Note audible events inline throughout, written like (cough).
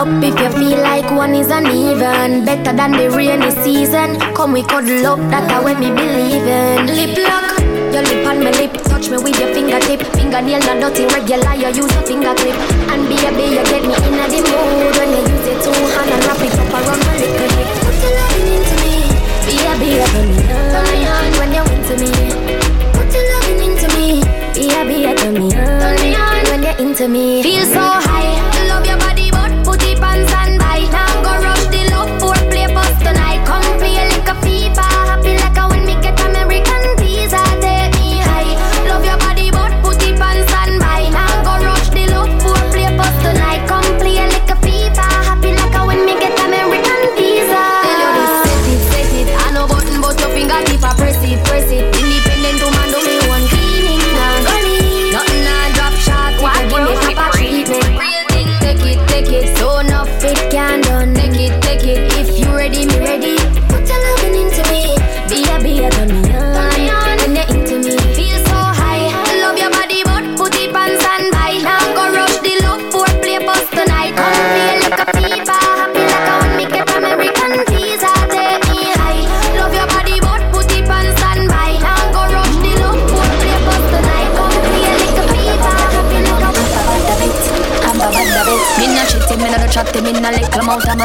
up if you feel like one is uneven. Better than the rainy season. Come we cuddle up, that's how me believe in. Lip lock, your lip on my lip. Touch me with your fingertip. Fingernail not dirty, regular. You use a finger clip. And baby, you get me in a the mood when you use it two hand and wrap it up around my little hip. Put your loving into me, baby, turn me on. When you're into me. Put your loving into me, baby. Turn me on when you're into me. Feel so high,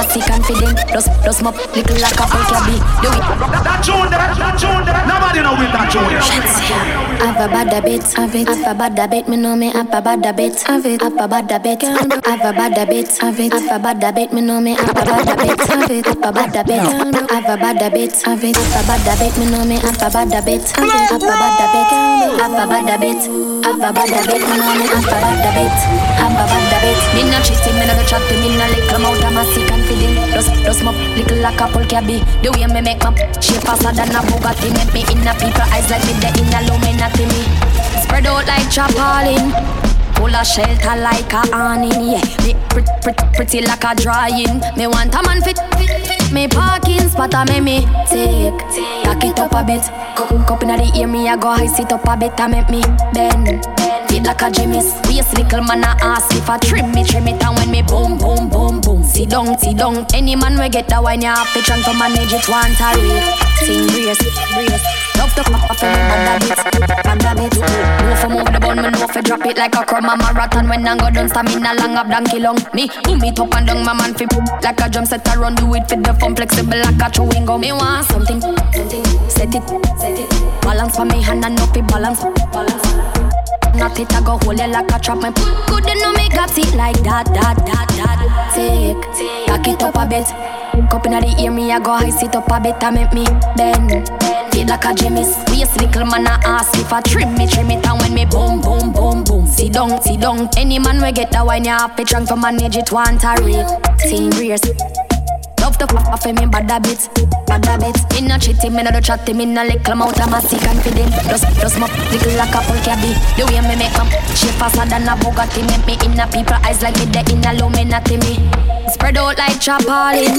little mouth, I'm a sick confident. Just, just my little like a full cabby. Do it. That tune there, that tune. Nobody know with that tune. Have a bad bit of it. Have a bad bit. Me know me have a bad bit of it. Have a bad bit. Have a bad bit of it. Have a bad bit. Me know me have a bad bit of it. Have a bad bit. Have a bad bit of it. Have a bad bit. Me know me have a bad bit of it. Have a bad bit. Have a bad bit. Have a bad bit. Me know me have a bad bit. Have a bad bit. Me no cheating. Me no do chatting. Me no little mouth. I'm a sick confident. Just, just my little like a full cabby. The way me make my shape faster than a Bugatti. Make me in a people eyes like me the in a Illuminati me. Spread out like chapalin. Full of shelter like a awning, yeah. Me pretty, pretty, pretty like a drawing. Me want a man fit, fit, fit. Me parking spot a me me take. Tack it up a bit. Cup, cup inna the ear, me a go high sit up a and make me bend. Fit like a Jimmy's. Waist little man a ask if I trim me, trim it and when me boom, boom, boom, boom. Sit down, sit down. Any man we get the wine, you have to try to manage it one to rate. Sing brace, brace. Love the pop off me bad habit, bad habit. Move for move the bun, me know for drop it like a crumb a marathon. When I go down, stamina long up donkey long. Me boom it up and down, my man fi like a drum set around. Do it for the fun, flexible like a chewing gum. Me want something, something. Set it, set it. Balance for me hand and no fi balance, balance. Not it, I go hold it like a trap. Me good, you know me got it like that, that, that, that. Take, back it up a bit. Cup inna the ear, me I go high sit up a bit and make me bend. Feel like a Jimmy's. Waist little man a ask if I trim me, trim it and when me boom, boom, boom, boom. Sit down, sit down. Any man we get the wine, you have to try to manage it one to rate. Team race. Love the pop off me bad habits, bad habits. Me no cheating, me no do chatting, me no little mouth, I'm a sick confident. Just, just my little like a cabby. The way me make them shape faster than a Bugatti, make me in a people eyes like me the in a Illuminati me. Spread out like chapalin,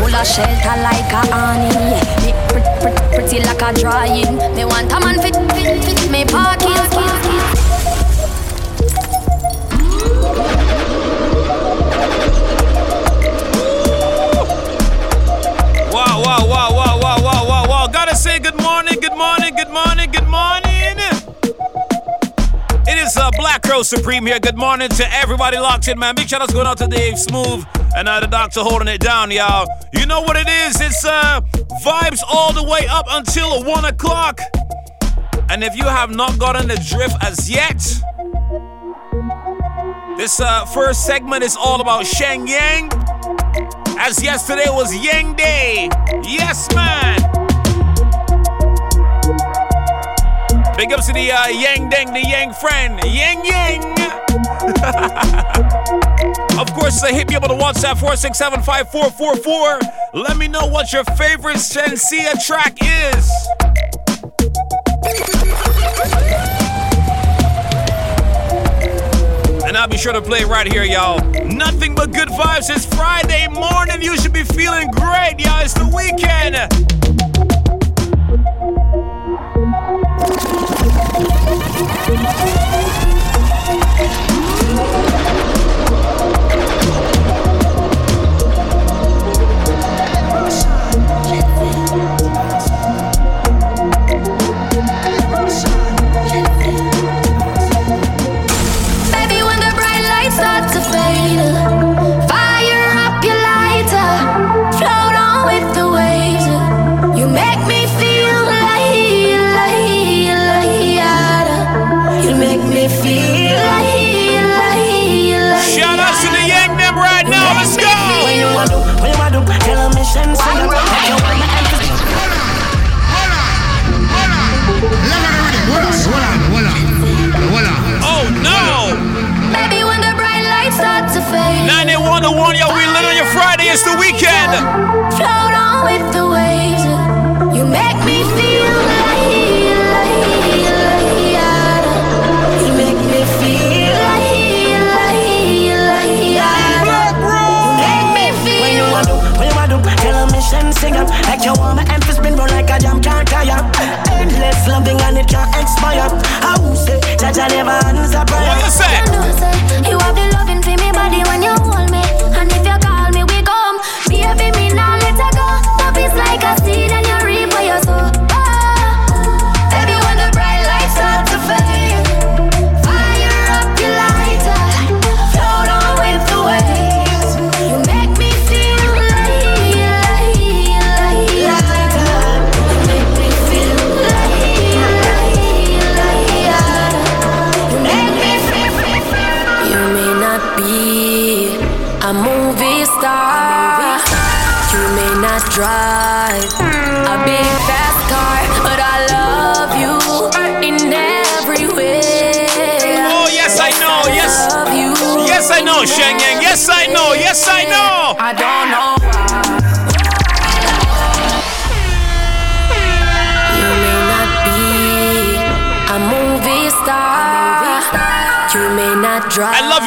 full of shelter like a awning. Me pretty, pretty, pretty like a drawing. Me want a man fit, fit, fit, me parking. Good morning, good morning, good morning. It is uh, Blaqrose Supreme here. Good morning to everybody locked in, man. Big shout outs going out to Dave Smooth and uh, the doctor holding it down, y'all. You know what it is? It's uh, vibes all the way up until 1 o'clock. And if you have not gotten the drift as yet, this uh, first segment is all about Shenyeng. As yesterday was Yang Day. Yes, man. Big ups to the uh, Yang Deng, the Yang friend. Yang Yang. (laughs) of course, uh, hit me up on the WhatsApp 4675444. Let me know what your favorite Shenseea track is. And I'll be sure to play right here, y'all. Nothing but good vibes. It's Friday morning. You should be feeling great, y'all. It's the weekend. The It's the weekend. Float on with the waves. You make me feel like, like, like, You make me feel like, like, want. Like my emphasis, spin roll like a jam, can't tire. Endless loving and it can't expire.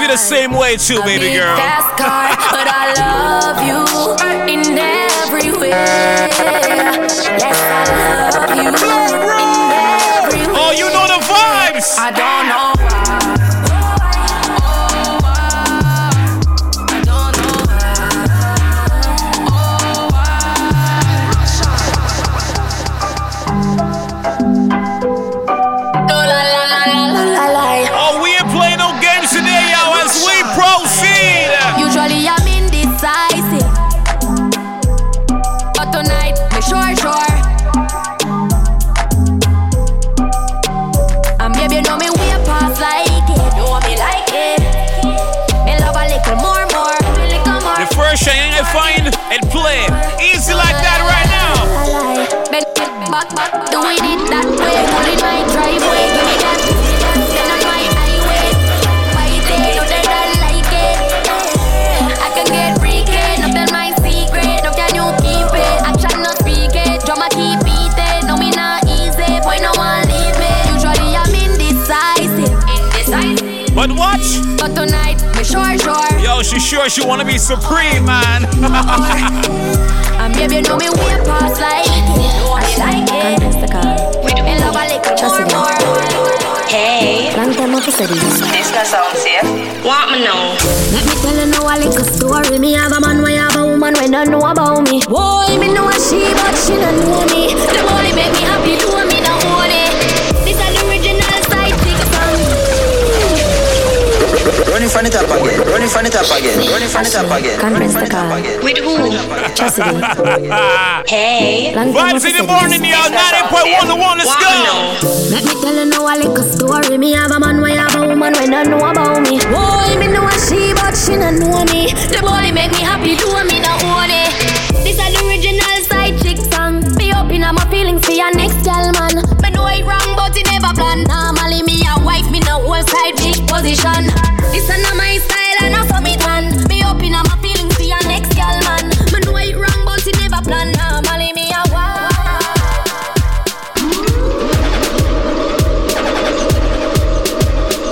The same way too, baby girl. Sure she wanna be supreme, man. And (laughs) um, baby, you know me way past like it. You want me like it? Me love a little more, more. Hey, Long time off study. this gonna sound safe. Want me know? Let me tell you now a little story. Me have a man, we have a woman, we don't know about me. Boy, me know a she, but she don't know me. The body make me happy, do me Run it from the top again. Run it from the top again. Run it from the top again. Run it from the top again. With who? Chastity. (laughs) Hey, Long time Vibes off in the study. morning, yo. 90.1 to 1, let's go. Let me tell you now a little story. Me have a man, we have a woman, we don't know about me. Boy, me know a she, but she don't know me. The body make me happy, do me not own it. This is the original side chick song. Be up in my feelings for your next gal man. Me know it wrong, but it never plan. Normally me a wife, me no whole side big position. This is not my style and I for me done. Be up in my feelings for your next gal man. Me know it wrong, but it never plan. Normally me a wife.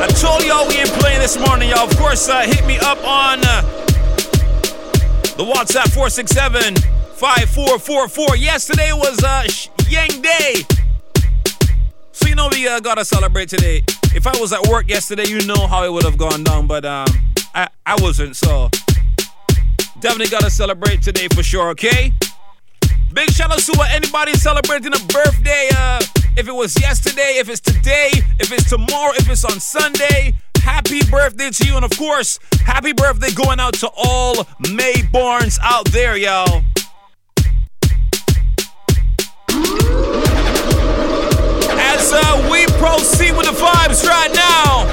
I told y'all we ain't playing this morning, y'all. Of course, uh, hit me up on uh, the WhatsApp 467 5444. Yesterday was uh, Yang Day. So, you know, we uh, gotta celebrate today. If I was at work yesterday, you know how it would have gone down, but um, I, I wasn't, so definitely gotta celebrate today for sure, okay? Big shout out to anybody celebrating a birthday. Uh, if it was yesterday, if it's today, if it's tomorrow, if it's on Sunday. Happy birthday to you, and of course, happy birthday going out to all Mayborns out there, y'all. Proceed with the vibes right now.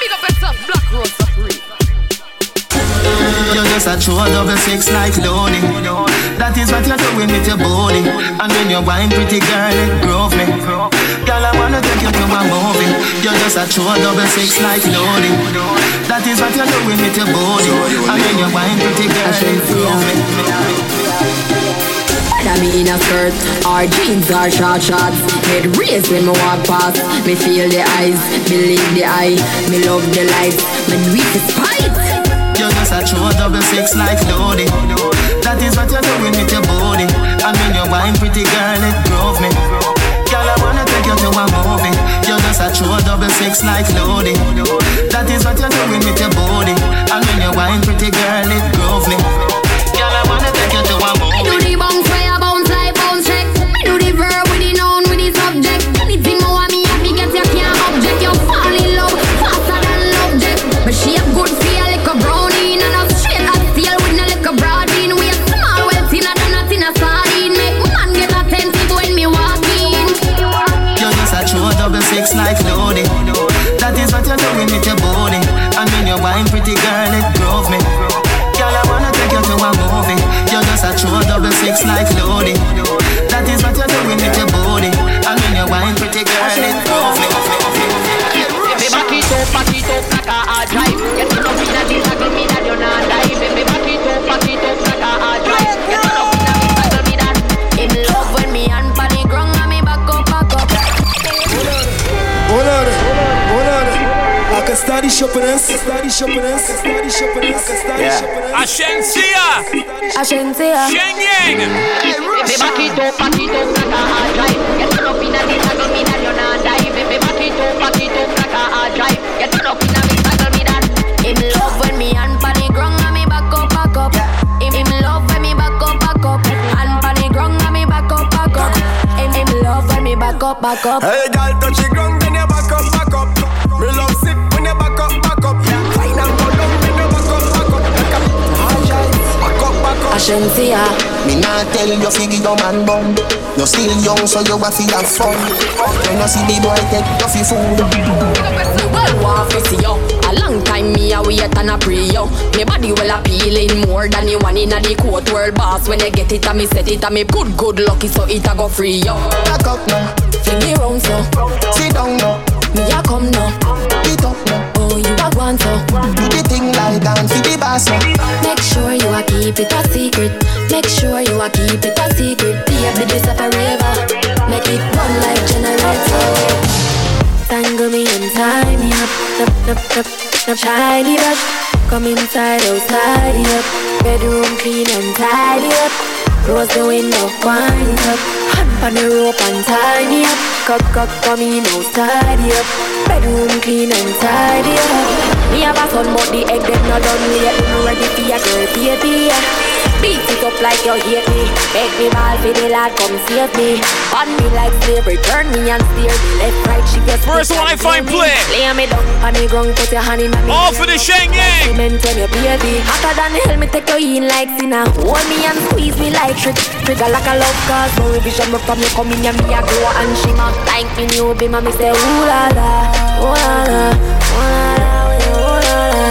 Big up yourself, Blaqrose You just just a true double six like loading. That is what you're doing with your body. And when you're wine, pretty girl, it grove me. Girl, I wanna take you to a movie. You're just a true double six like loading. That is what you're doing with your body. And when you're wine, pretty girl, it grove me. That me in a skirt Our jeans are short shorts Head raised when me walk past Me feel the eyes, believe the eye Me love the me do it spite you're just a true double six like Lodi. That is what you're doing with your body. And when you're wine, pretty girl, it drove me. Girl, I wanna take you to a movie. You're just a true double six like Lodi. That is what you're doing with your body. And when you're wine, pretty girl, it drove me. Wanna take oh, you Ashensia, Ashensia, Shenyeng. Baby, back it up, back it up like a hard drive. Get it up in a this, I me that you're not die. Baby, back it up, back it up like a hard drive. Get it up in a this, I me that. Him love when me and panic ground, and me back up, back up. Him, him love when me back up, back up. And panic ground, and me back up, back up. Him, him love when me back up, back up. Hey, girl, touch the ground, back Me not tell you figure your man bum. You still young, so you have to have fun. When you see the boy take you for food. me well want to see you. A long time me a wait and a pray you. Me body well appealing more than the one inna the court world boss. When you get it, and me set it, and me good, good lucky, so it a go free you. Back up now, Fling me round so, sit down now, me a come now. get up now. Oh, you a want so. Do the thing like dance Make sure you a keep it a secret. Make sure you a keep it a secret. Baby, this a forever. Make it run life generator. Tangle me and tie me up. Up, up, up, up. Shiny up. Come inside, outside up. Bedroom clean and tidy up. Close the window, wind up. Hand on the rope and tie me up. Cock, cock, come in, outside up. Bedroom clean and tidy up. Me have a son, but the egg them not done yet. I'm ready for your girl, baby. Beat it up like you hate me. Make me ball for the lad, come save me. On me like slavery, turn me and steer me left, right. She gets First one I find play. Lay me down on the ground, put your hand in my All for the Sheng Yang. Cement when you baby Hotter than hell, me take you in like sinner Hold me and squeeze me like trick Trigger like a love cause No revision, me from you come in and me a glow and shimmer Like me new be me say ooh la la Ooh la la Ooh la la Ooh la la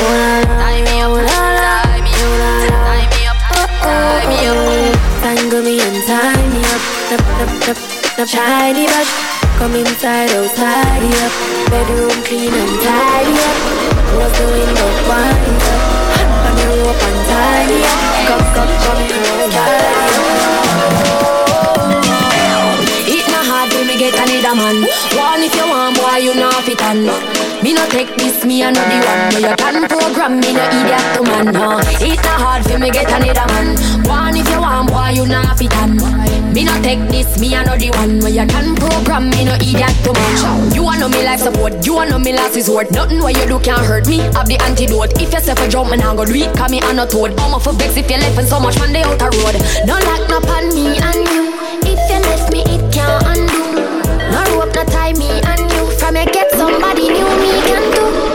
Ooh la la me ooh la la up, Shiny brush Come inside, oh, outside, up. Bedroom clean and tidy up. Close the window, wind up. Hand on the rope and tidy up. Come, come, come, come, tidy It not hard when me get another man. One if you want, boy, you know fit on Me no take this, me the one. No, you can program me, no idiot to man no. It not hard for me get another man. One if you want, boy, you know fit on Me no take this, me I know the one No, you can program. Me, no idiot to man You want know me life support, you want know me last resort. Nothing what you do can't hurt me, have the antidote. If you say for jump, me nah go do it, me a no toad. I'm for vex if you left and so much man they out road. No lock no pan me and you. If you left me, it can't undo. No rope, no tie me and you. From you get somebody new, me can do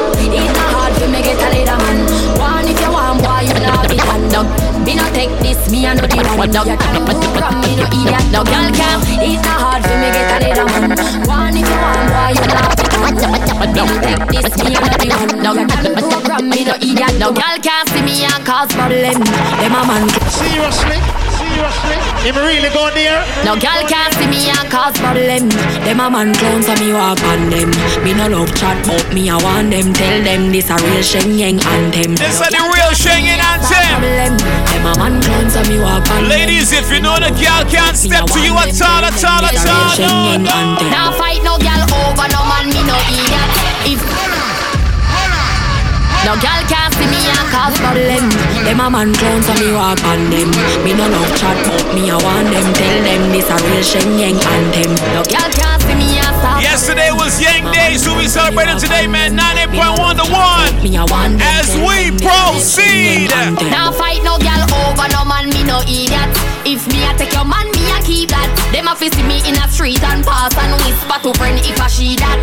Me no take this, me I know the one No, you can't program me, no idiot. No girl can. It not hard for me get a little man One. if you want, boy, you know be hand up Me no take this, me I know the one No, you can't program me, no idiot. No girl can see me and cause problem. Them a man. Seriously? Seriously? Him really go there? No girl can't see me and cause problem. Them a man clowns so me walk on them. Me no love chat but me I want them. Tell them this a real Shenyeng anthem. This is the real Shenyeng anthem. Them a man clowns so me walk on Ladies, if you know the girl can't step to you at all, at all, at all. No, no. Now fight no girl over no man, me no idiot. If no girl can't see me and cause problem. Them a man clown so me walk on them. Me no love chat but me I want them. Tell them this a real Shenyeng anthem. No girl can't see me and stop. Yesterday was Yang Day, so we celebrated today, man. 98.1 to 1. Me I want them. As we proceed. Now fight no girl over no man, me no idiot. If me I take your man, me I keep that. Them a see me in a street and pass and whisper to friend if I she that.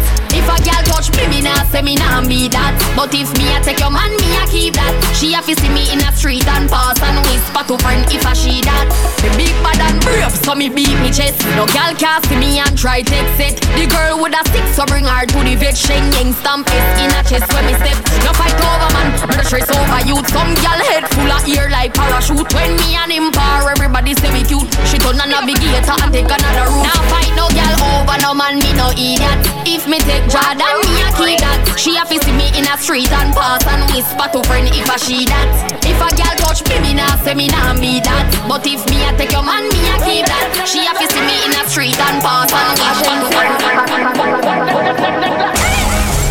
Say me nah be that. But if me I take your man, me I keep that. She a fi see me in a street and pass and whisper to friend if I she that. Me big bad and brave, so me beat me chest. No can see me and try take it. The girl with a stick, so bring her to the vet. Shenyeng stamp it in a chest when me step. No fight over man, me no stress over you. Some girl head full of ear like parachute. When me and him par, everybody say we cute. She turn a navigator and take another route. Now fight no girl over no man, me no idiot. If me take Jordan, me a keep that. She a fi see me in a street and pass and whisper to friend if I she that. If a girl touch me, me nah say me nah be that. But if me a take your man, me a keep that. She a fi see me in a street and pass and whisper to.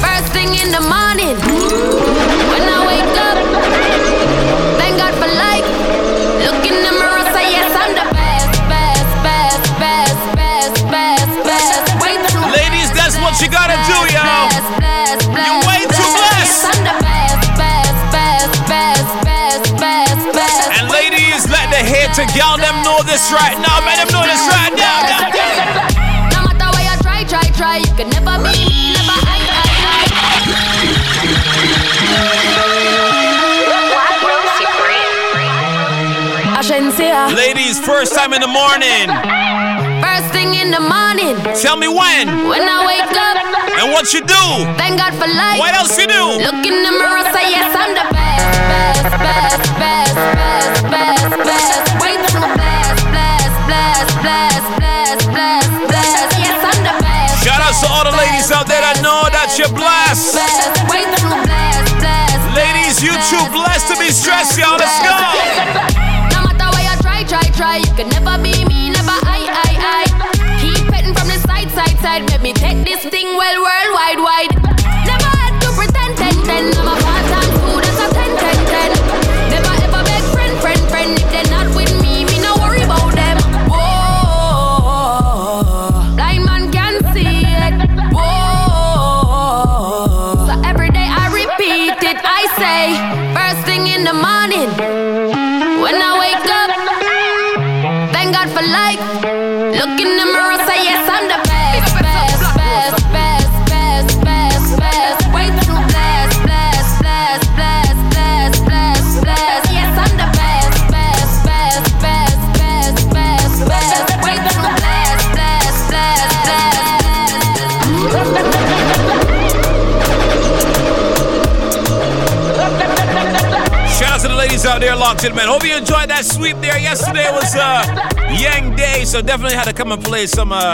First thing in the morning, when I wake up, thank God for life. Look in the let the hater girl them know this right now. Let them know this right now. now, now. No matter where you try, try, try, you can never be me, never I, I, I. I shouldn't say. Ladies, first time in the morning. First thing in the morning, Tell me when when I wake up, and what you do. thank God for life. What else you do? Look in the mirror, say yes, I'm the best, best, best, best, best, best, best. Out there that know that you're blessed. Ladies, you too blessed to be stressed, y'all. Let's go. No matter where you try, try, try, you can never be me, never I, I, I. Keep petting from the side, side, side. Let me take this thing well, worldwide, wide. Man. Hope you enjoyed that sweep there. Yesterday was uh, Yang Day, so definitely had to come and play some uh,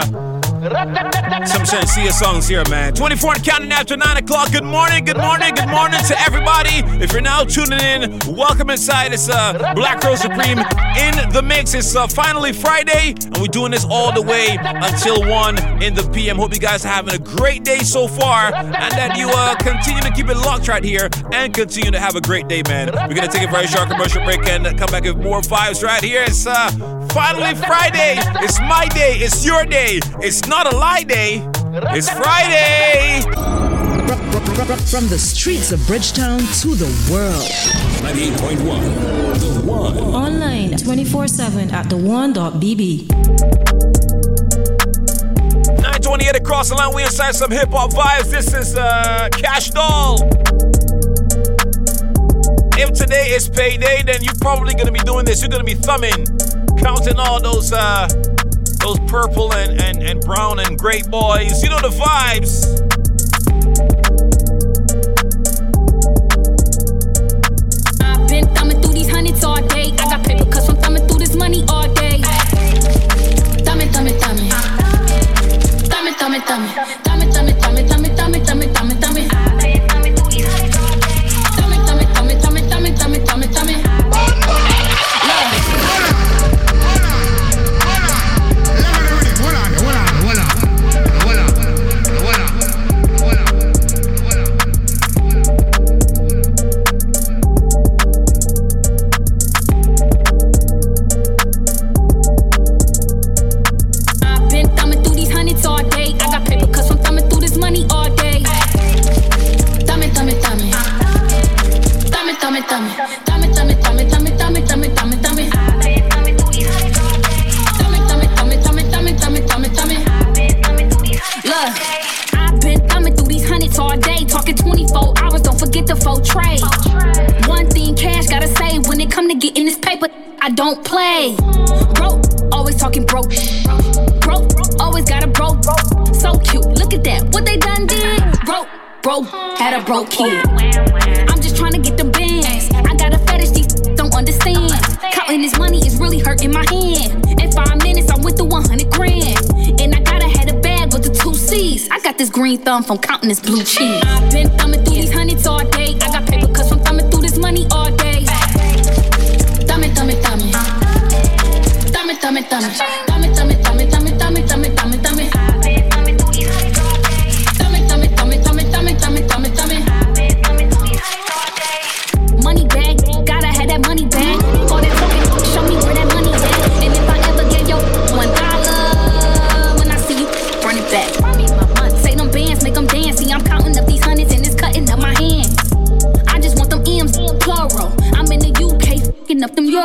some Shenseea songs here, man. 24 and counting after 9 o'clock. Good morning, good morning, good morning to everybody. If you're now tuning in, welcome inside. It's uh, Black Girl Supreme in the mix. It's uh, finally Friday, and we're doing this all the way until 1 in the PM. Hope you guys are having a great day so far, and that you uh, continue to keep it locked right here and continue to have a great day, man. We're going to take a very short commercial break and come back with more vibes right here. It's uh, finally Friday. It's my day. It's your day. It's not a lie day. It's Friday. From the streets of Bridgetown to the world. 98.1 The One. Online 24 7 at the one.bb. 928 across the line. We inside some hip hop vibes. This is uh, Cash Doll. If today is payday, then you're probably gonna be doing this. You're gonna be thumbing, counting all those uh, those purple and, and, and brown and gray boys. You know the vibes.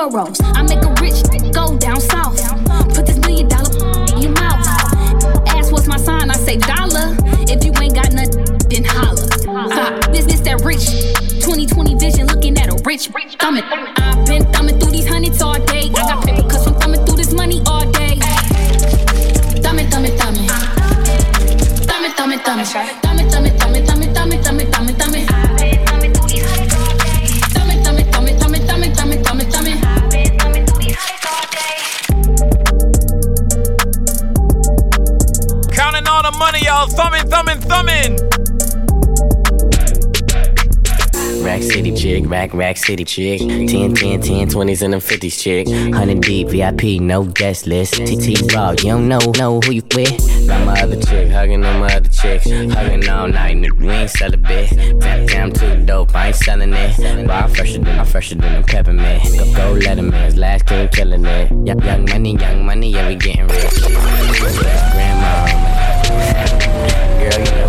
Euros. I make a rich go down south. Put this million dollar in your mouth. Ask what's my sign, I say dollar. If you ain't got nothing, then holla. This this that rich 2020 vision, looking at a rich thumbing. I've chick, rack, city chick. 10, 10, 10, 20s and them 50s chick. 100 deep, VIP, no guest list. TT Raw, you don't know, know who you with. Got my other chick, hugging on my other chick. Hugging all night, nigga, we ain't sell a bit. Damn, damn, too dope, I ain't selling it. But I'm fresher than, I'm fresher than a peppermint. Go, go Letterman's, last king killing it. Young, young money, young money, yeah, we getting rich. Grandma, girl, you know.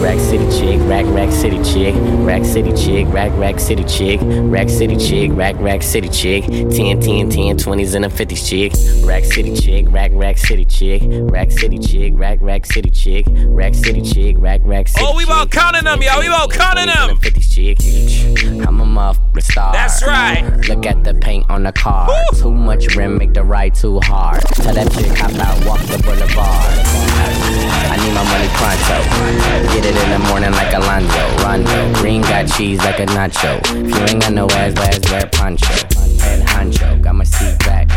Rack City chick, rack, rack city chick. Rack City chick, rack, rack city chick. Rack City chick, rack, rack city chick. 10, 10, 10, 20s and a 50s chick. Rack City chick, rack, rack city chick. Rack City chick, rack, rack city chick. Rack City chick, rack, rack city Oh, we about counting them, y'all. We about counting them. 50s chick. I'm a motherfucking star. That's right. Look at the paint on the car. Too much rim, make the ride too hard. Tell that chick hop out, walk the boulevard. I need my money pronto. Get it in the morning like Alonzo. Rondo. Green got cheese like a nacho. If you ain't got no ass, ass, wear poncho. Head honcho, got my seat back.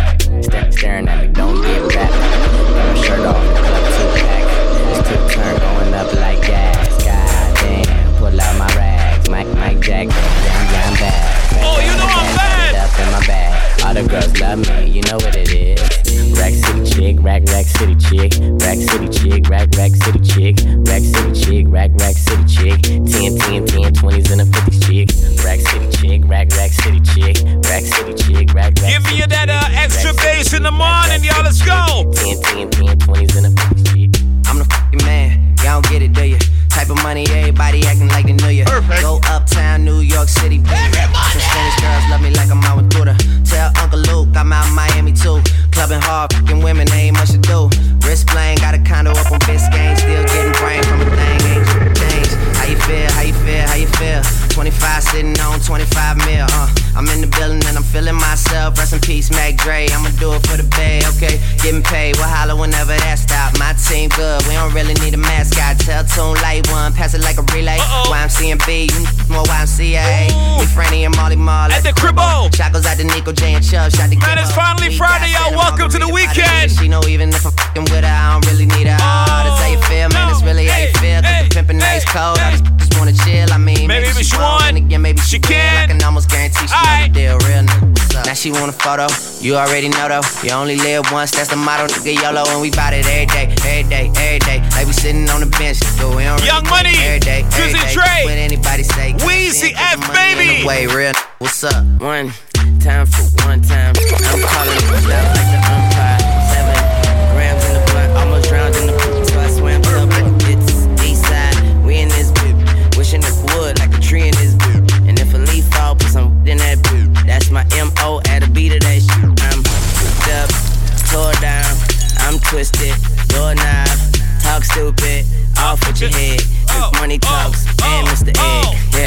Step staring at me, don't get back. Got my shirt off, club two pack. It's two turn going up like gas. God damn, pull out my rags. Mike, Mike Jack, damn, damn bad. Oh, you know I'm bad. Up in my bag. All the girls love me, you know what it is. Rack rack, rack city chick. Rack City chick, rack, rack city chick. Rack City chick, rack, rack city chick. 10, 10, 10, 20s and a 50s chick. Rack City chick, rack, rack city chick. Rack City chick, rack, rack Give me that uh, extra bass in the morning, y'all. Let's go. 10, 10, 10, 20s and a 50s chick. I'm the fucking man. Y'all don't get it, do you? Type of money, everybody acting like they knew you. Go uptown, New York City, baby. Some Spanish girls love me like I'm out with Buddha. Tell Uncle Luke I'm out in Miami too. Clubbing hard, fucking women, ain't much to do. Wrist playing, got a condo up on Biscayne. Still getting brain from a thing, ain't changed. How you feel? How you feel? How you feel? 25 sitting on 25 mil, uh. I'm in the building and I'm feeling myself. Rest in peace, Mac Dre. I'ma do it for the bay, okay? Getting paid, we'll holler whenever that stop. My team good, we don't really need a mascot. Tell Tune Light One, pass it like a relay. YMCMB, you more YMCA. We Franny and Molly Marley. At the cribbo. Shot goes out to Nico J and Chubb. Shot to Man, it's finally Friday, y'all. Welcome to the weekend. She know even if I'm fucking with her, I don't really need her. Oh, that's how you feel, man. It's really how you feel. Cause the pimpin' nice cold. I just, wanna chill. I mean, Maybe maybe, she she And again, maybe she will. can. I can almost guarantee she the deal. Real nigga. Now she want a photo. You already know though. You only live once. That's the motto, nigga. YOLO, and we bout it every day, every day, every day. Like we sitting on the bench, but we don't Young really Money, every day, every Drizzy. Dre, When anybody say Weezy F, baby. Way real. What's up? One time for one time. I'm calling it like the twisted, doorknob, talk stupid, off with your head. If money oh, money talks. Oh, and Mr. Oh, Egg, yeah.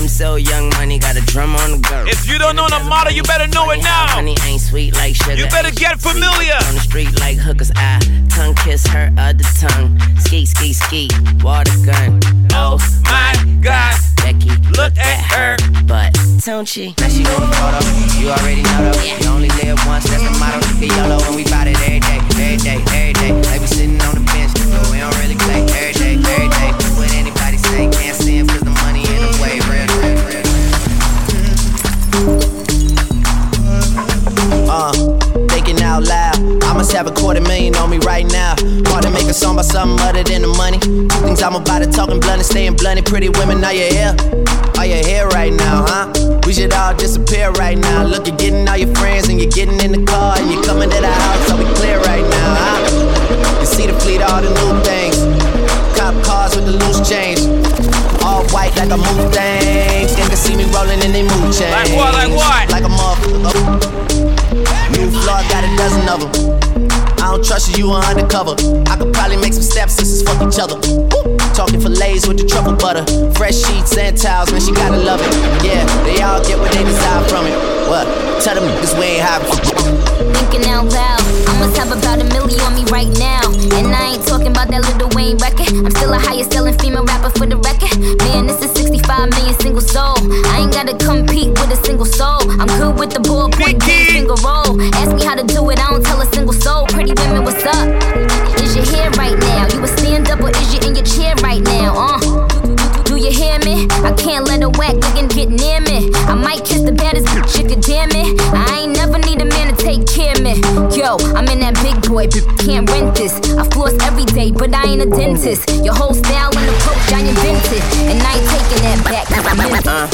I'm so young, money got a drum on the gun. If you don't know the motto, you better know it now. Honey ain't sweet like sugar. You better get familiar. On the street like hookers, I tongue kiss her other tongue. Ski, ski, ski, water gun. Oh my God, Becky, look at her. But don't she? Now she gon' photo. You already know though. You only live once, that's the motto. Get yellow when we bout it every day, every day, every day. Like we sitting on the bench, but we don't really play every day, every day. Must have a quarter million on me right now. Hard to make a song about something other than the money. Two things I'm about to talking blunt and staying blunt. Pretty women, are you here? Are you here right now, huh? We should all disappear right now. Look, you're getting all your friends and you're getting in the car and you're coming to the house, so we clear right now, huh? You see the fleet, all the new things. Cop cars with the loose change. All white like a Mustang. They can see me rolling in they mood change. Like what? Like what? Like a motherfucker. New floor, got a dozen of them. I don't trust you, you are undercover. I could probably make some stepsisters fuck each other. Woo. Talking fillets with the truffle butter. Fresh sheets and towels, man, she gotta love it. Yeah, they all get what they desire from it. What? Tell them this way ain't happening. Thinking out loud, must have about a million on me right now. And I ain't talking about that Lil Wayne record. I'm still a highest selling female rapper for the record. Man, this is 65 million single soul. I ain't gotta compete with a single soul. I'm good with the ball, point single roll. Ask me how to do it, I don't tell a single soul. Pretty women, what's up? Is your hair right now? You a stand up or is you in your chair right now? Uh. Do you hear me? I can't let a whack nigga get near me. I might kiss the baddest bitch, you can damn it. I in that big boy, but can't rent this. I floss every day, but I ain't a dentist. Your whole style and approach, I invented. And I ain't taking that back. Uh,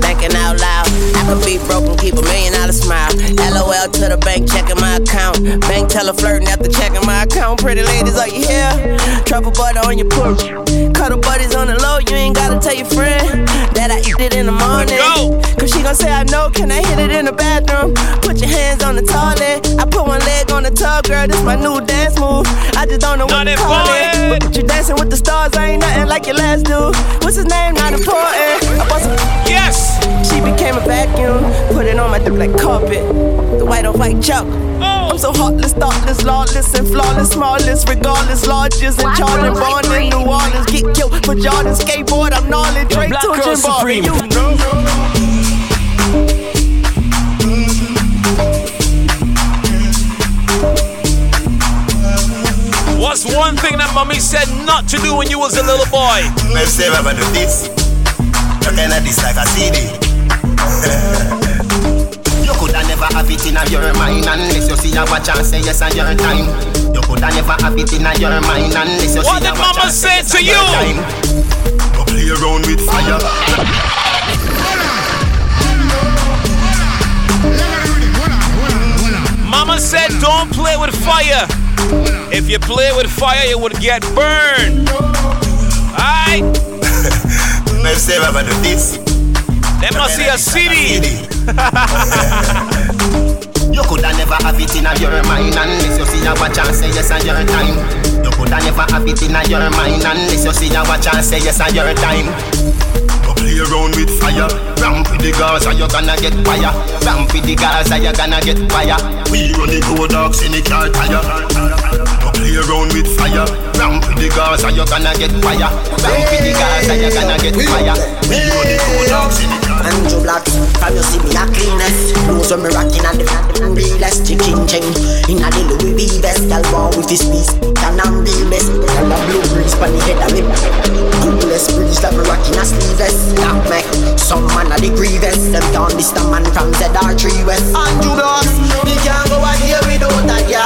thinking out loud. I could be broken, keep a million dollar smile. LOL to the bank, checking my account. Bank teller flirting after checking my account. Pretty ladies, are you here? Truffle butter on your porch. Cuddle buddies on the low, you ain't gotta tell your friend that I eat it in the morning. Cause she gon' say I know, can I hit it in the bathroom? Put your hands on the toilet. The tub, girl, this my new dance move. I just don't know what to call it. But you dancing with the stars, I ain't nothing like your last dude. What's his name? Not important. I bought some Yes! She became a vacuum, put it on my dick like carpet. The white on white chalk. Oh. I'm so heartless, thoughtless, lawless, and flawless, smallest, regardless, largest, and charging, born in New Orleans. Get killed for Jordan, skateboard, I'm gnarly, Drake Black to Girl Supreme. You know. One thing that mommy said not to do when you was a little boy? Well, say about do this. You kinda this like a CD. you coulda never have it in your mind unless you see a watch and say yes on your time. You coulda never have it in your mind unless you What see did a watch mama and say say yes to on your you? time. You play around with fire. Mama said don't play with fire. If you play with fire, you would get burned. Alright? Well, say about do this. They must see a CD. (laughs) You coulda never have it in your mind unless you see a watch and say yes on your time. You coulda never have it in your mind unless you see a watch and say yes on your time. Play around with fire. Ramp with the Gaza, you gonna get fire. Ramp with the Gaza, you gonna get fire. We run the go dogs in the car tire. You play around with fire. Ramp with the Gaza, you gonna get fire. Ramp with the Gaza, you gonna get fire. We run the go dogs in the car. Andrew Black, from you see me a cleanest Clothes when me rockin' and the realest Chicken ching, in a the Louis V vest Girl born with his piece, can I'm real best Girl a blue breeze pon the head of me Coolest breeze that me rockin' a sleeveless That make some man a the grievous. Them down this the man from ZR3 West. Andrew Black, me can't go a day without a girl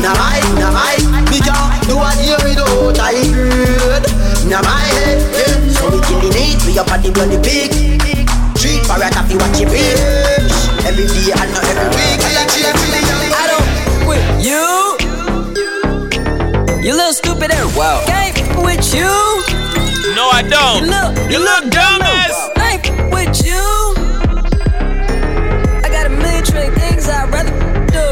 Nah I, nah I, me can't do a day without a girl Nah my head, yeah So we killing it, we up at the bloody big Treat for a taffy watch it bitch. Every day and not every week. I don't with you. You little stupid air. Wow. You look, you look dumbass. With you, I got a million trillion things I'd rather do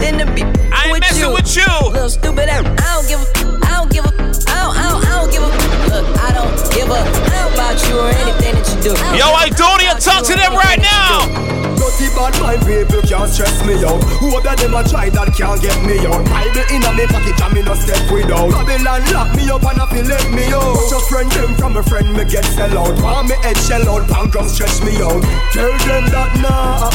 than to be I ain't with messing you. with you. Little stupid ass. I don't give a. I don't give a. I don't. I don't, I don't give a. Look, I don't give a. How about you or anything that you do? I Yo, Idonia, talk to them right now. Dirty bad mind people can't stress me out. Who of them a try that can't get me out? Bible in a me pocket and me no step without. Babylon lock me up and I feel let me out. But your friend them from a friend me get sell out. Want me head shell out, punk come stretch me out. Tell them that nah,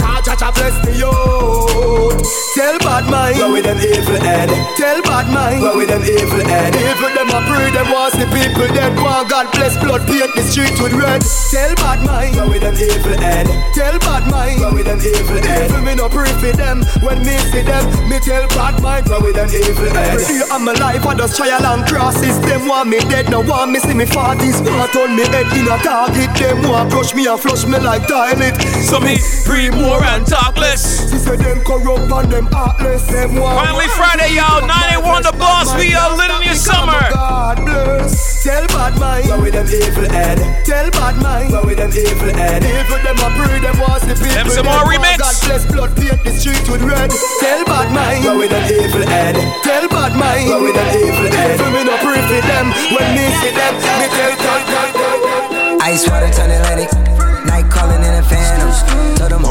can't touch a bless me out. Tell bad mind, where with them evil head. Tell bad mind, where with them evil head. Evil them a pray, them want the people dead. Want God bless blood paint the street with red. Tell bad mind, where with them evil head. Tell bad mind mind. Go with an evil head. Evil me no pray for them. When me see them, me tell bad mind. Go with an evil head. Every day of my life, I just try along crosses. Them want me dead, no want me see me forties. Want on me head in a target. Them want brush me and flush me like toilet. So me breathe more and talk less. She said them corrupt and them heartless. Them want Finally Friday, y'all. 91 the boss. We are living your summer. God bless. Tell bad mind. Go with them evil head. Tell bad mind. Go with them evil head. Evil them a pray, them want the people. Them some more remix. God bless blood paint the street with red. Tell bad mind. Go with an evil head. Tell bad mind. Go with an evil head. Evil me no pray for them. When me see them, me tell tell tell tell. Ice water turn Atlantic. Night calling in a phantom. Told them,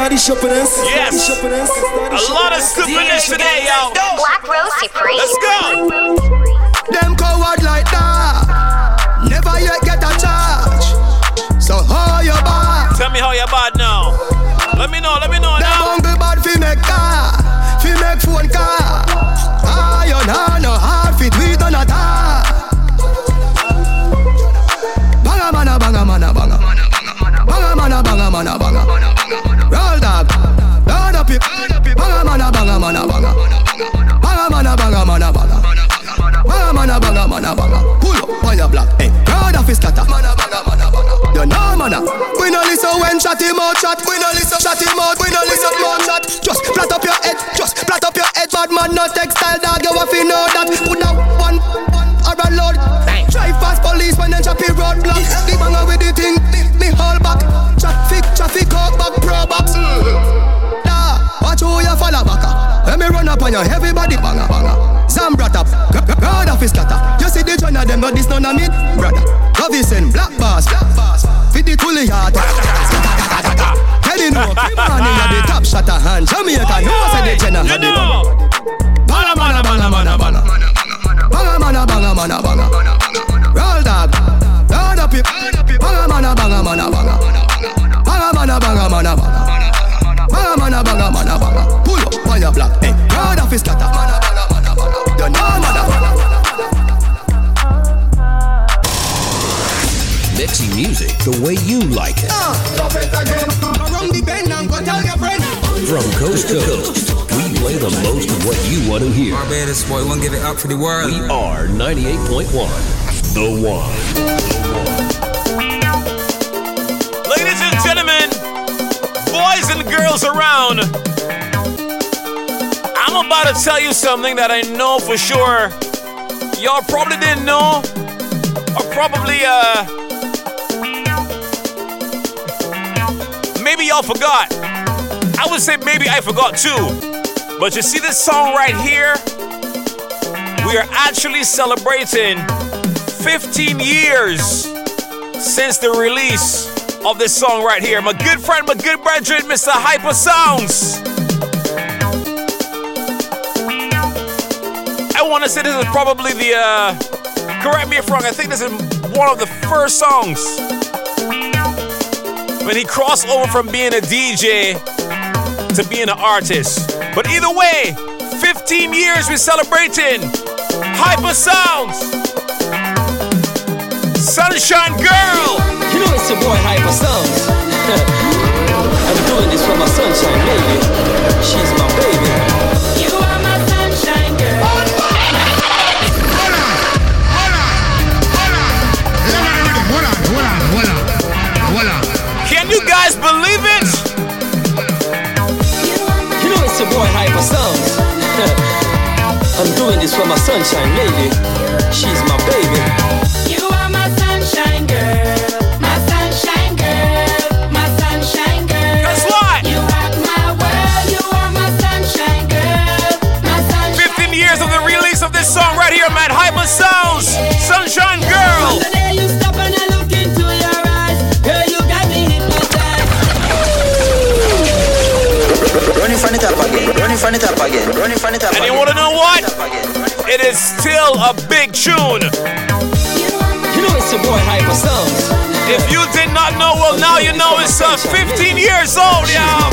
I can study shoppiness. Yes. A lot of stupidness today, y'all. Black Rose Supreme. Let's go. Them coward like that. Never yet get a charge. So hold your back. Tell me how you're bad now. Let me know, let me Banga mana banga mana banga. Pull up on your block, eh. hey. Crowd of his scatter. Mana banga mana banga. You know mana. We no listen when chat him out chat. We no listen chat him out. We no listen more chat. Just flat up your head. Just flat up your head. Bad man no textile dog. You have to know that. Put down one or a load. Drive past police when them choppy roadblock. The banger with the thing. Me, me hold back. Traffic, traffic out back pro box. Mm. Nah, watch who you follow back. Let me run up on you. Everybody banger banger. Zambrat up. God of his scatter. You see the joint of them. Not this none of me, brother. In black bars. Black bars. Fit the coolie yard. Heading up. Man in the top shot a hand. Jamaica. No say the general. You know. Banga mana banga mana banga. Banga mana banga mana banga. Roll dog. Load up it. Banga mana banga mana banga. Banga mana banga mana banga. Banga mana banga mana banga. Pull up on your block. Hey, crowd of his scatter. Mana banga mana banga. You know mana. the way you like it. Ah, it again. Around the bend and go tell your friend. From coast to coast, we play the most of what you want to hear. Our Barbados boy, won't give it up for the world. We are 98.1, The One. Ladies and gentlemen, boys and girls around, I'm about to tell you something that I know for sure y'all probably didn't know, or probably, uh, maybe y'all forgot. I would say maybe I forgot too. But you see this song right here? We are actually celebrating 15 years since the release of this song right here. My good friend, my good brethren, Mr. Hypasounds. Want to say this is probably the, uh, correct me if wrong, I think this is one of the first songs when he crossed over from being a DJ to being an artist. But either way, 15 years we're celebrating Hypasounds. Sunshine Girl. You know it's your boy Hypasounds. (laughs) I'm doing this for my sunshine baby. She's my baby. Doing this for my sunshine lady. She's my baby. You are my sunshine girl. My sunshine girl. My sunshine girl. Guess what? You rock my world. You are my sunshine girl. My sunshine 15 years of the release of this song right here, man. Hypasounds, Sunshine Girl. The day you stop and I look into your eyes, girl, you got me hypnotized. Run it from the top again. Run it from the top again. Run it from the top And again. you want to know what? It is still a big tune. You know it's your boy Hypasounds. If you did not know, well, now you know it's uh, 15 years old, y'all.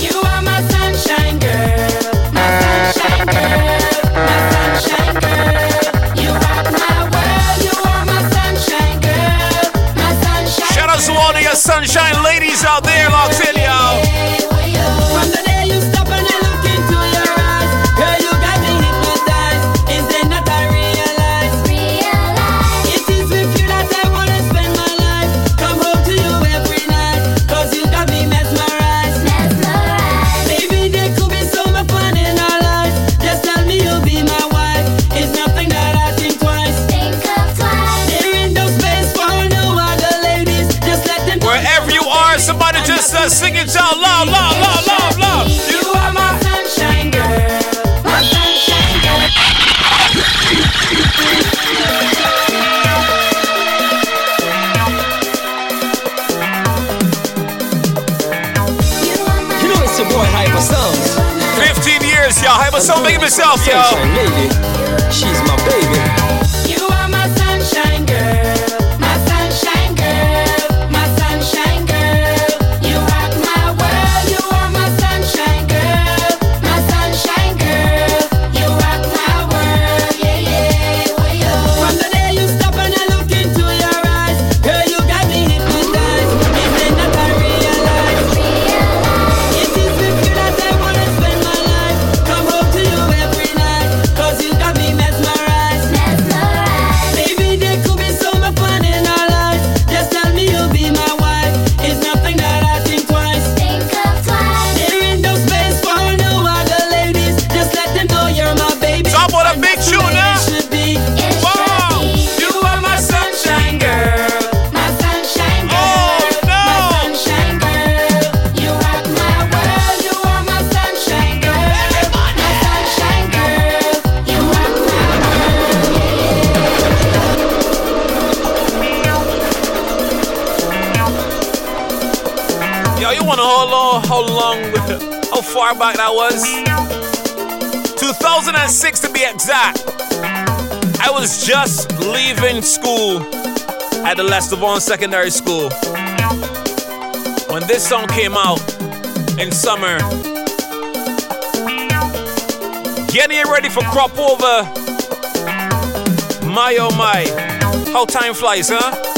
You are my sunshine girl. My sunshine girl. My sunshine Yo, you wanna how long, how long, how far back that was? 2006 to be exact. I was just leaving school at the Lester Vaughan Secondary School when this song came out in summer. Getting ready for crop over. My oh my, how time flies, huh?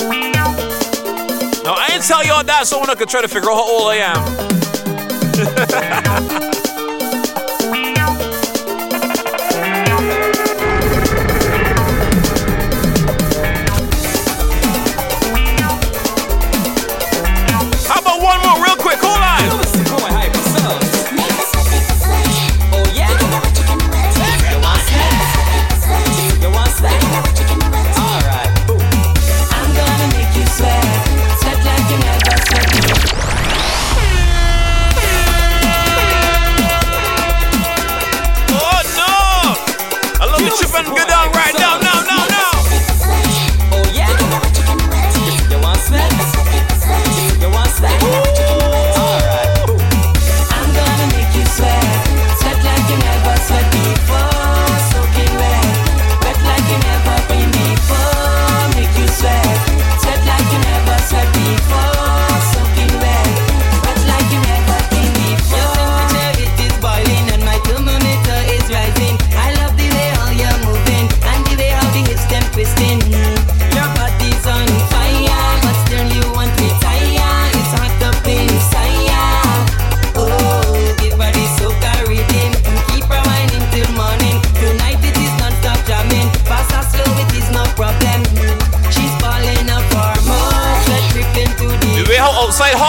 Now, I ain't tell y'all that so one could try to figure out how old I am. (laughs)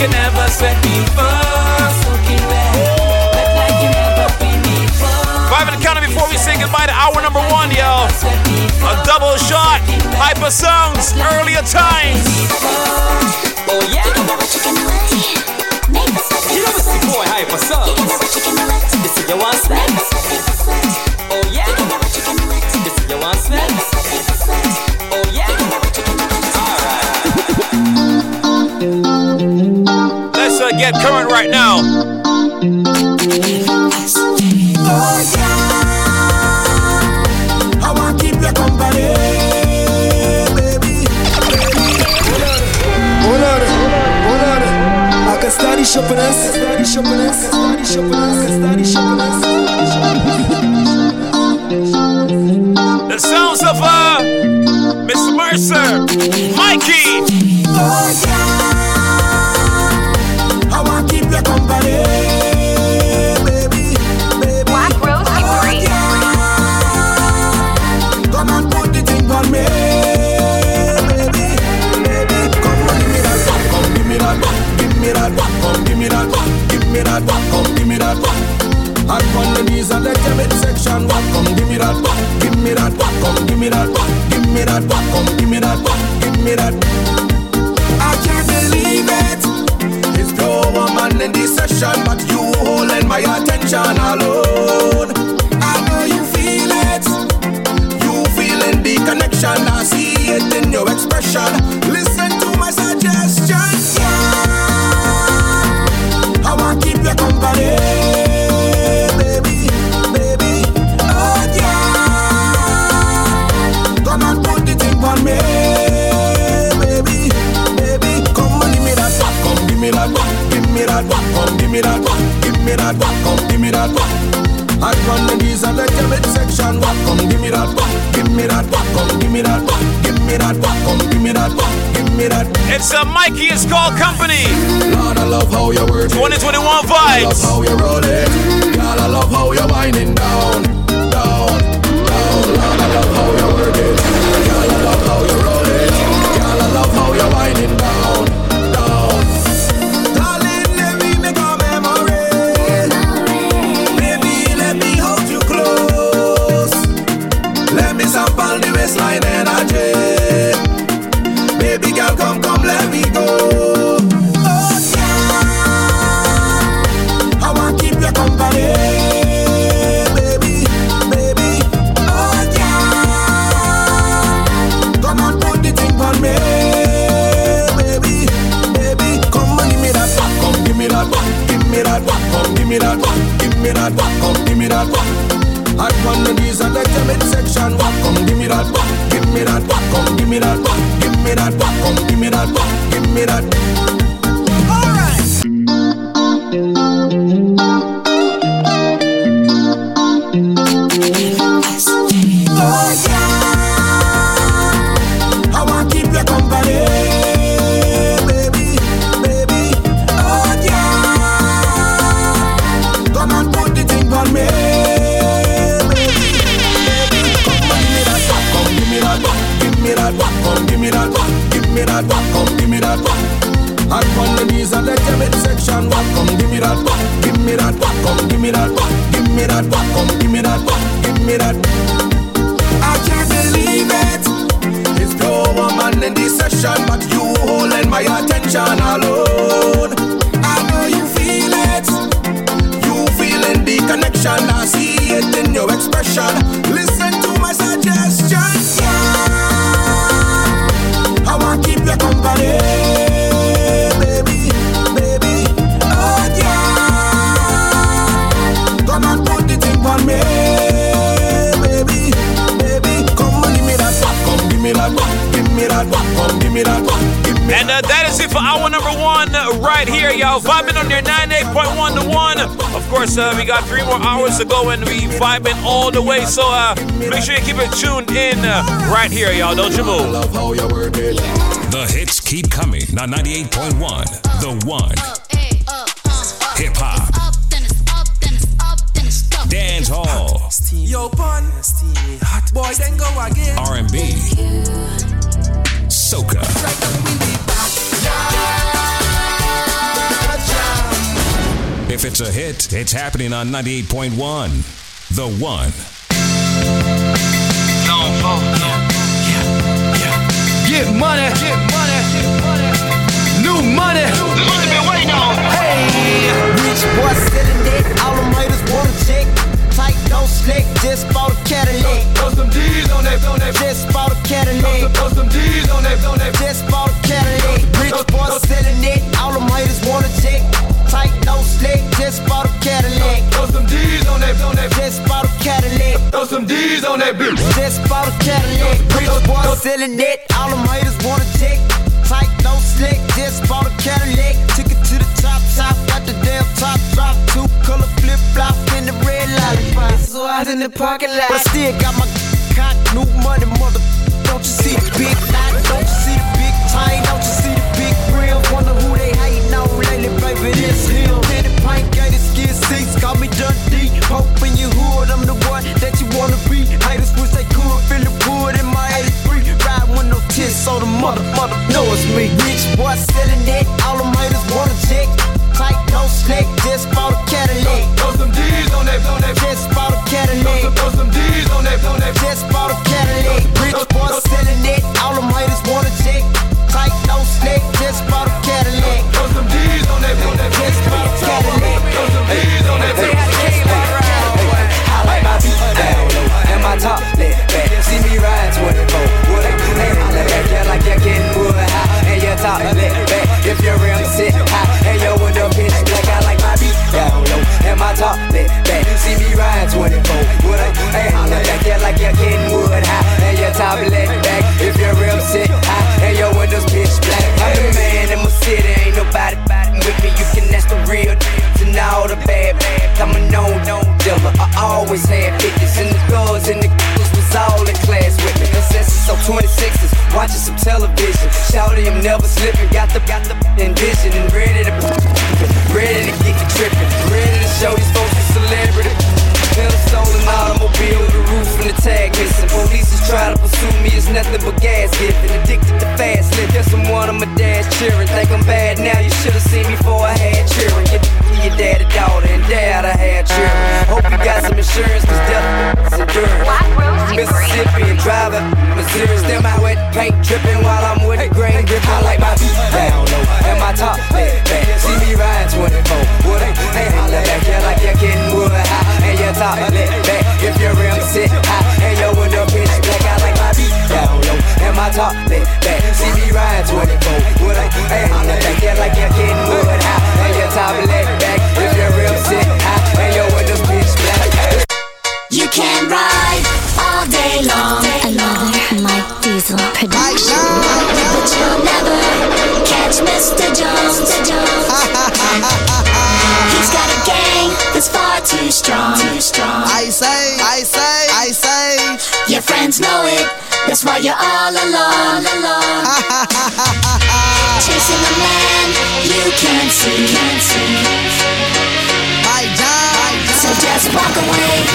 can never set me first. Five in the counter before we say goodbye to hour number one, yo. A double shot, Hypasounds, earlier times. Oh yeah. You know it's the boy hyper. You know what you want current right now. Stari Chopin's, Stari Chopin's, Stari Chopin's, Stari The sounds of uh, Mercer, Mikey. Oh, yeah. and we vibing all the way. So uh, make sure you keep it tuned in uh, right here, y'all. Don't you move. The hits keep coming Now 98.1. The One. Hip Hop. Dance Hall. Yo, pun. Hot boys, then go again. it's a hit. It's happening on 98.1. The One. Get money. Get money. Get money. New money. This must have been waiting on. Hey. Rich boy feeling it. tag missing. Police is trying to pursue me, it's nothing but gas giving. Addicted to fast living. Guess I'm one of my dad's cheering. Think I'm bad now, you should've seen me before I had cheering. Get your daddy, daughter and dad I had cheering. Hope you got some insurance, cause death is endurance. Mississippi and driving, Missouri. Still my wet paint dripping while I'm with the grain. I like my feet down low and my top head back. See me riding 24. Would I? Hey, holla back, yeah, like you're getting wood high and your top lit. top, let back. See me ride 24. What I hey, back, yeah, like you're getting wood. And your top back. If and black. You can ride all day long. Another Mike Diesel production. But you'll never catch Mr. Jones. Mr. Jones. He's got a gang that's far. Too strong. I say, I say, I say. Your friends know it. That's why you're all alone. alone. (laughs) Chasing a man you can't see. Can't see. So just walk away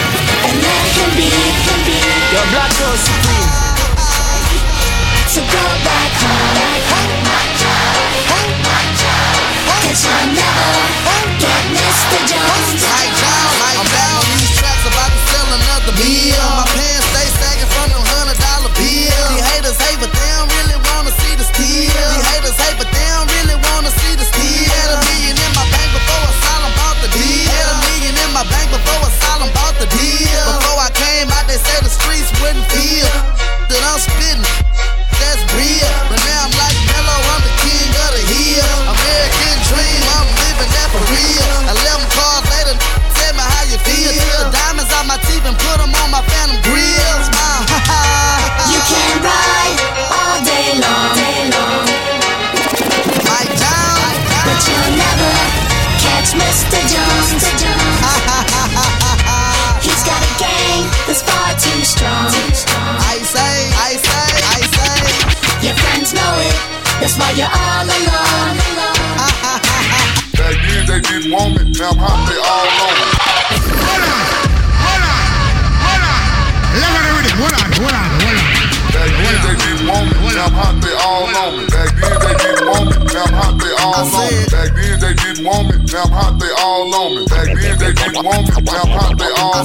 and let him be. Him be. Your black girl supreme. So go back home. Cause you'll never get Mr. Jones. I'm back on these tracks about to sell another bill. My wouldn't feel that I'm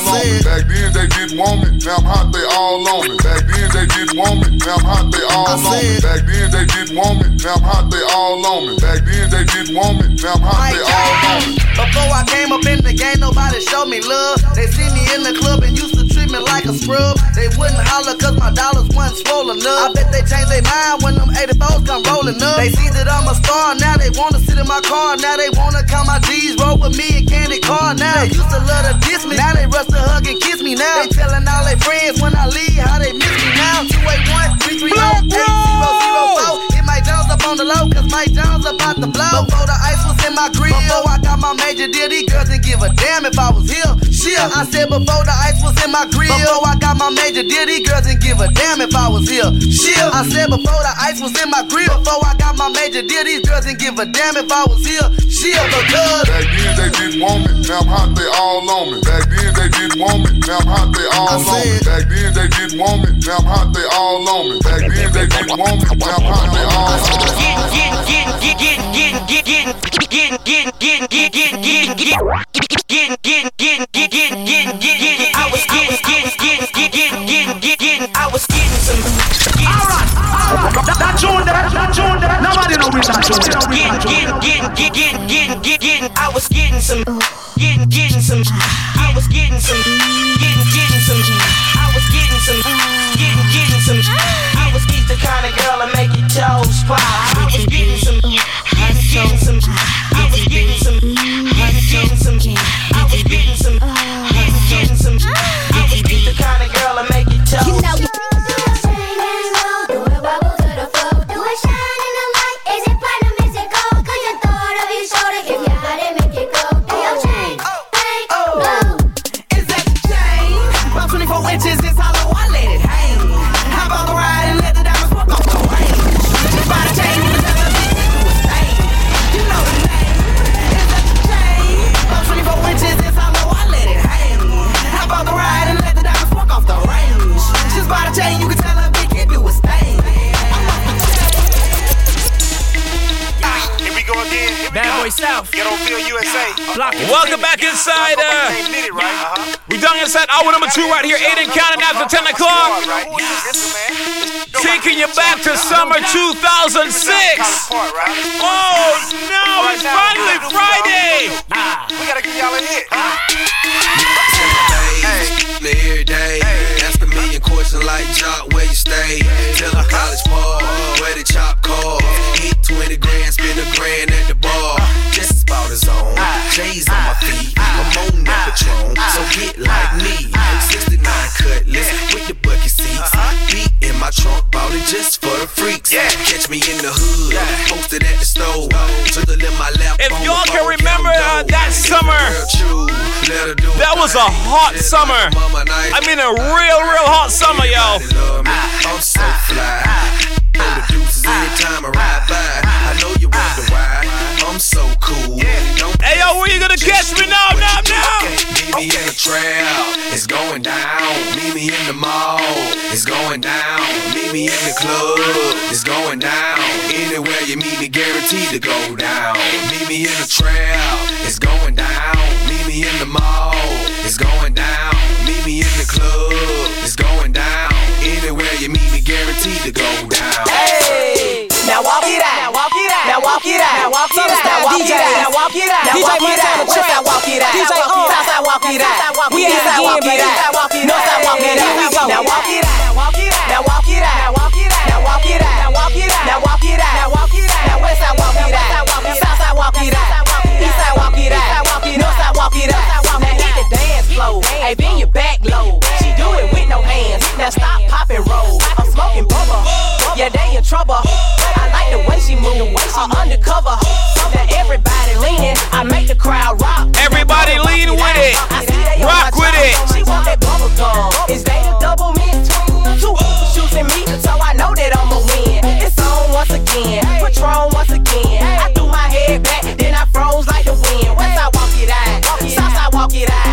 all on me. Back then they didn't want me, now I'm hot, they all on me. Back then they didn't want me, now I'm hot, they all on me. Back then they didn't want me, now I'm hot, they all on me. Back then they didn't want me, now I'm hot, they all on me. Before I came up in the game, nobody showed me love. They see me in the club and used to treat me like a scrub. They wouldn't holler cause my dollars wasn't swollen up. I bet they changed their mind when them 84s come rolling up. They see that I'm a star, now they wanna sit in my car. Now they wanna count my G's, roll with me and candy car. Now they used to love to diss me, now they rush to hug and kiss me now. They telling all their friends when I leave how they miss me now. 281 330 8004. Hit Mike Jones up on the low, cause Mike Jones about to blow. Before the ice was in my grill, before I got my major deal, these girls didn't give a damn if I was here. Shit, I said before the ice was in my grill, before I got my major deal, these girls didn't give a damn if I was here. Shit, I said before the ice was in my grill, before I got my major deal, these girls didn't give a damn if I was here. Shit, because Back then they didn't want me, now I'm hot, they all on me. Back then they didn't want me, now I'm hot, they all on me. Back then they didn't want me, now I'm hot, they all on me. Back then they didn't want me, now I'm hot, they all on me. I was getting some, getting, getting some, I was getting some, getting, getting some, I was getting some, getting, getting some, the kind of girl that make your toes pop. I was getting some, getting, getting some, right here, eight and counting after 10 o'clock. Taking you back to summer 2006. Oh no, it's finally Friday. We gotta give y'all a hit. Every day, ask a million questions like Jock, where you stay? Tell them college ball, where the chop call. Hit 20 grand, spend a grand at the bar. Just about his own. J's on my feet, I'm on that Patron. So get like Trunk, bought it just for the freaks. Yeah. Catch me in the hood, posted at the store. Twiddle in my lap. If y'all can remember uh, that summer. That was a hot summer. I mean, a real, real hot summer, yo. I'm so fly. Throw the deuces every time I ride by. I know you wonder why. I'm so cool. Don't Hey, yo, where you gonna catch me now, now, now? Meet me in the trap, it's going down. Meet me in the mall, it's going down. Meet me in the club, it's going down. Anywhere you meet me, guaranteed to go down. Meet me in the trap, it's going down. Meet me in the mall, it's going down. Meet me in the club, it's going down. Anywhere you meet me, guaranteed to go down. Hey, now walk it out. Now walk it out. Now walk it out. Now walk it out. Now walk it out. Now walk it out. DJ Now walk it out. Side walk it out. DJ on. side walk it out. We East at it side walk again, it out. baby. Side walk it out. Here we go. Now walk it out. Now walk it out. Now walk it out. Now walk it out. Now walk it out. Now walk it out. Now walk it out. Now walk it out. Now west side walk it out. Side walk it out. East side walk it out. North side walk it out. Now hit the dance floor. Hey, bend your back low. She do it with no hands. Now stop, pop and roll. I'm smoking bubble. Yeah, they in trouble. I like the way she move. Undercover. Now everybody leaning. I make the crowd rock. Everybody lean with it. I see they on Rock with it. She want that bubble gum. Is they the double mint? Two shooting me, so I know that I'ma win. It's on once again. Patron once again. I threw my head back, then I froze like the wind. West side walk it out. Walk it out.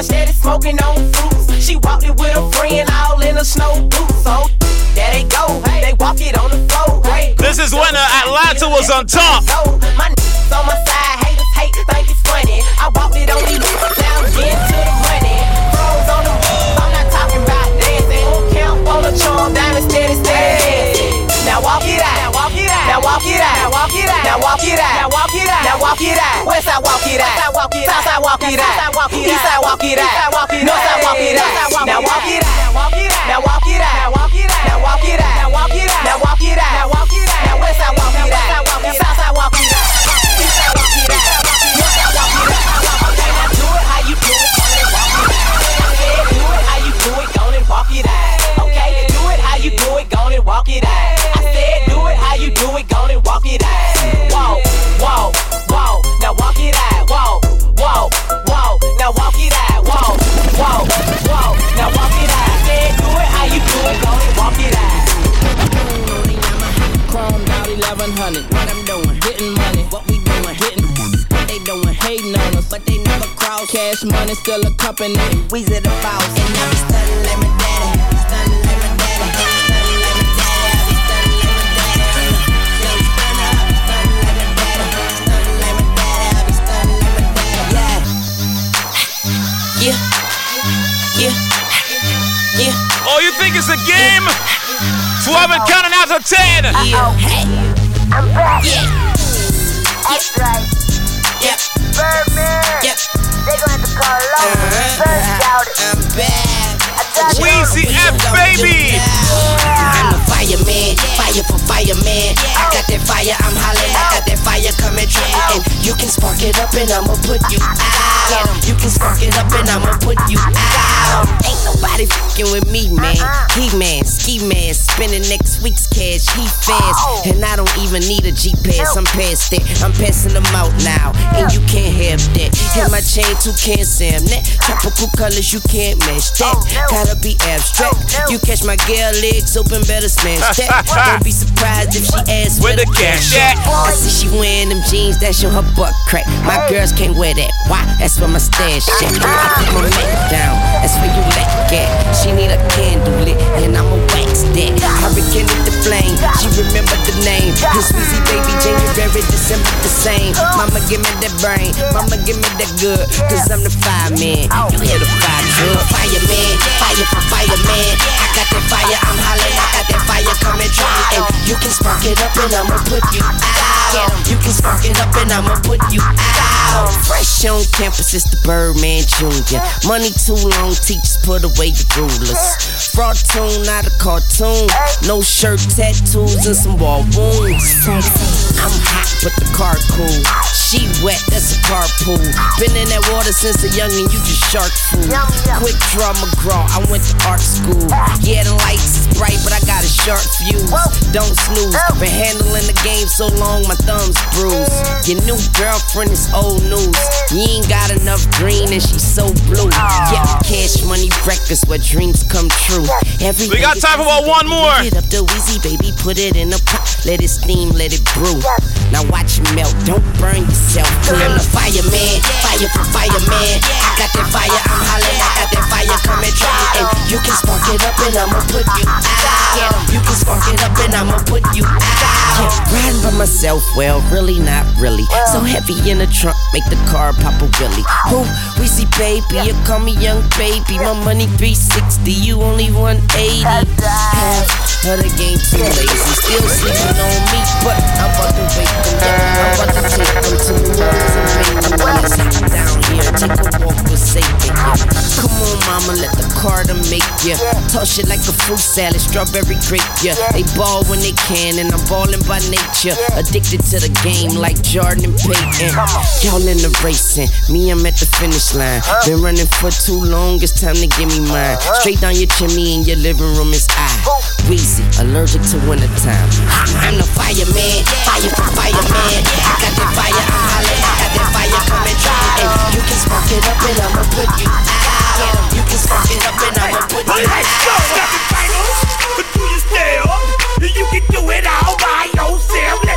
In his steady smoking on fruits. She walked it with a friend, all in a snow boots. So there they go, they walk it on the floor. Hey, This is when uh, Atlanta was on top. my on my side, haters hate, think it's now walk it out, now walk it out, now walk it out, now walk it out. West side walk it out, south side walk it out, east side walk it out, north side walk it out. Now walk it out, now walk it out, now walk it out, now walk it out, now walk it out, now walk it out, now walk it out, now walk it out. Now west side walk it out, south side walk it out, east side walk it out, north side walk it out. Okay, now do it how you do it, and walk it out. Do it how you do it, and walk it out. Okay, do it how you do it, go and walk it out. I said do it how you do it, go and walk it out. Now walk it out. Whoa, whoa, whoa, now walk it out. Said do it how you do it, go and walk it out. Chromed out 1100. What I'm doing? Getting money. What we doing? Getting What they doing? Hating on us, but they never cross. Cash money still a company. At the boss. And I be stunning like my daddy. It's a game? 12 and counting out to 10. Yeah. Hey. I'm back. Yeah. That's right. Yep. Birdman. Yep. They gonna have to call uh-huh. Lowe. Bird out it. I'm back. Weezy F, baby. I'm a fireman, fire for fireman. I got that fire, I'm hollering. I got that fire coming true. And you can spark it up and I'ma put you out. You can spark it up and I'ma put you out. Ain't nobody fucking with me, man. He man, ski man, spending next week's cash. He fast, and I don't even need a G pass. I'm past that. I'm passing them out now, and you can't have that. And my chain too can't Sam that. Tropical colors you can't match that. Gotta be abstract. Oh, you catch my girl legs open, better smash that. (laughs) Don't be surprised if she asks Where the cash at? I see she wearing them jeans that show her butt crack. My girls can't wear that. Why? That's where my stash at. Ah. I put my Mac down. That's where you let get. She need a candle lit, and I'ma wax that. Hurricane with the flame. She remember the name. His Weezy baby, January, December the same. Oh. Mama give me that brain. Mama give me that good. Cause I'm the fireman. Oh. You hear the fire truck. Fireman, fire for fireman. I got that fire, I'm hollering. I got that fire coming, try me. And you can spark it up and I'ma put you out. You can spark it up and I'ma put you out. Fresh on campus, it's the Birdman Jr. Money too long, teachers put away the rulers. Fraud tune, not a cartoon. No shirt, tattoos, and some wall wounds. I'm hot, but the car cool. She wet, that's a carpool. Been in that water since a youngin', you just shark food. Quick draw McGraw, I went to art school. Yeah, the lights is bright, but I got a sharp fuse. Don't snooze. Oh. Been handling the game so long, my thumbs bruised. Your new girlfriend is old news. You ain't got enough green and she's so blue. Oh. Yeah, cash money breakfast where dreams come true. Every We got time for about one more. Get up the Weezy, baby, put it in a pot. Let it steam, let it brew. Now watch it melt, don't burn yourself. Cause I'm the fireman, fire for fireman. I got that fire, I'm hollering, I got that fire coming, try me. And you can spark it up and I'ma put you out. You can spark it up and I'ma put you out. Yeah, riding by myself, well, really not really. So heavy in the trunk, make the car pop a willy. Who? Weezy baby, you call me young baby. My money 360, you only 180. Half of the game too lazy, still sleeping on me, but I'm about to wake 'em up. I'm about to take 'em to the Orleans and make down here. Take a walk with Satan. Yeah. Make. Toss it like a fruit salad, strawberry grape Yeah, They ball when they can, and I'm balling by nature. Addicted to the game like Jordan and Peyton. Y'all in the racing, me I'm at the finish line. Been running for too long, it's time to give me mine. Straight down your chimney in your living room is I. Weezy, allergic to wintertime. I'm the fireman, fire fireman. I got that fire, I'm hollering, I got that fire coming, try me. And you can spark it up and I'ma put you out. You can spark it up and I'ma put you Let's go. Snappy Fingers. But do you up? You can do it all by yourself.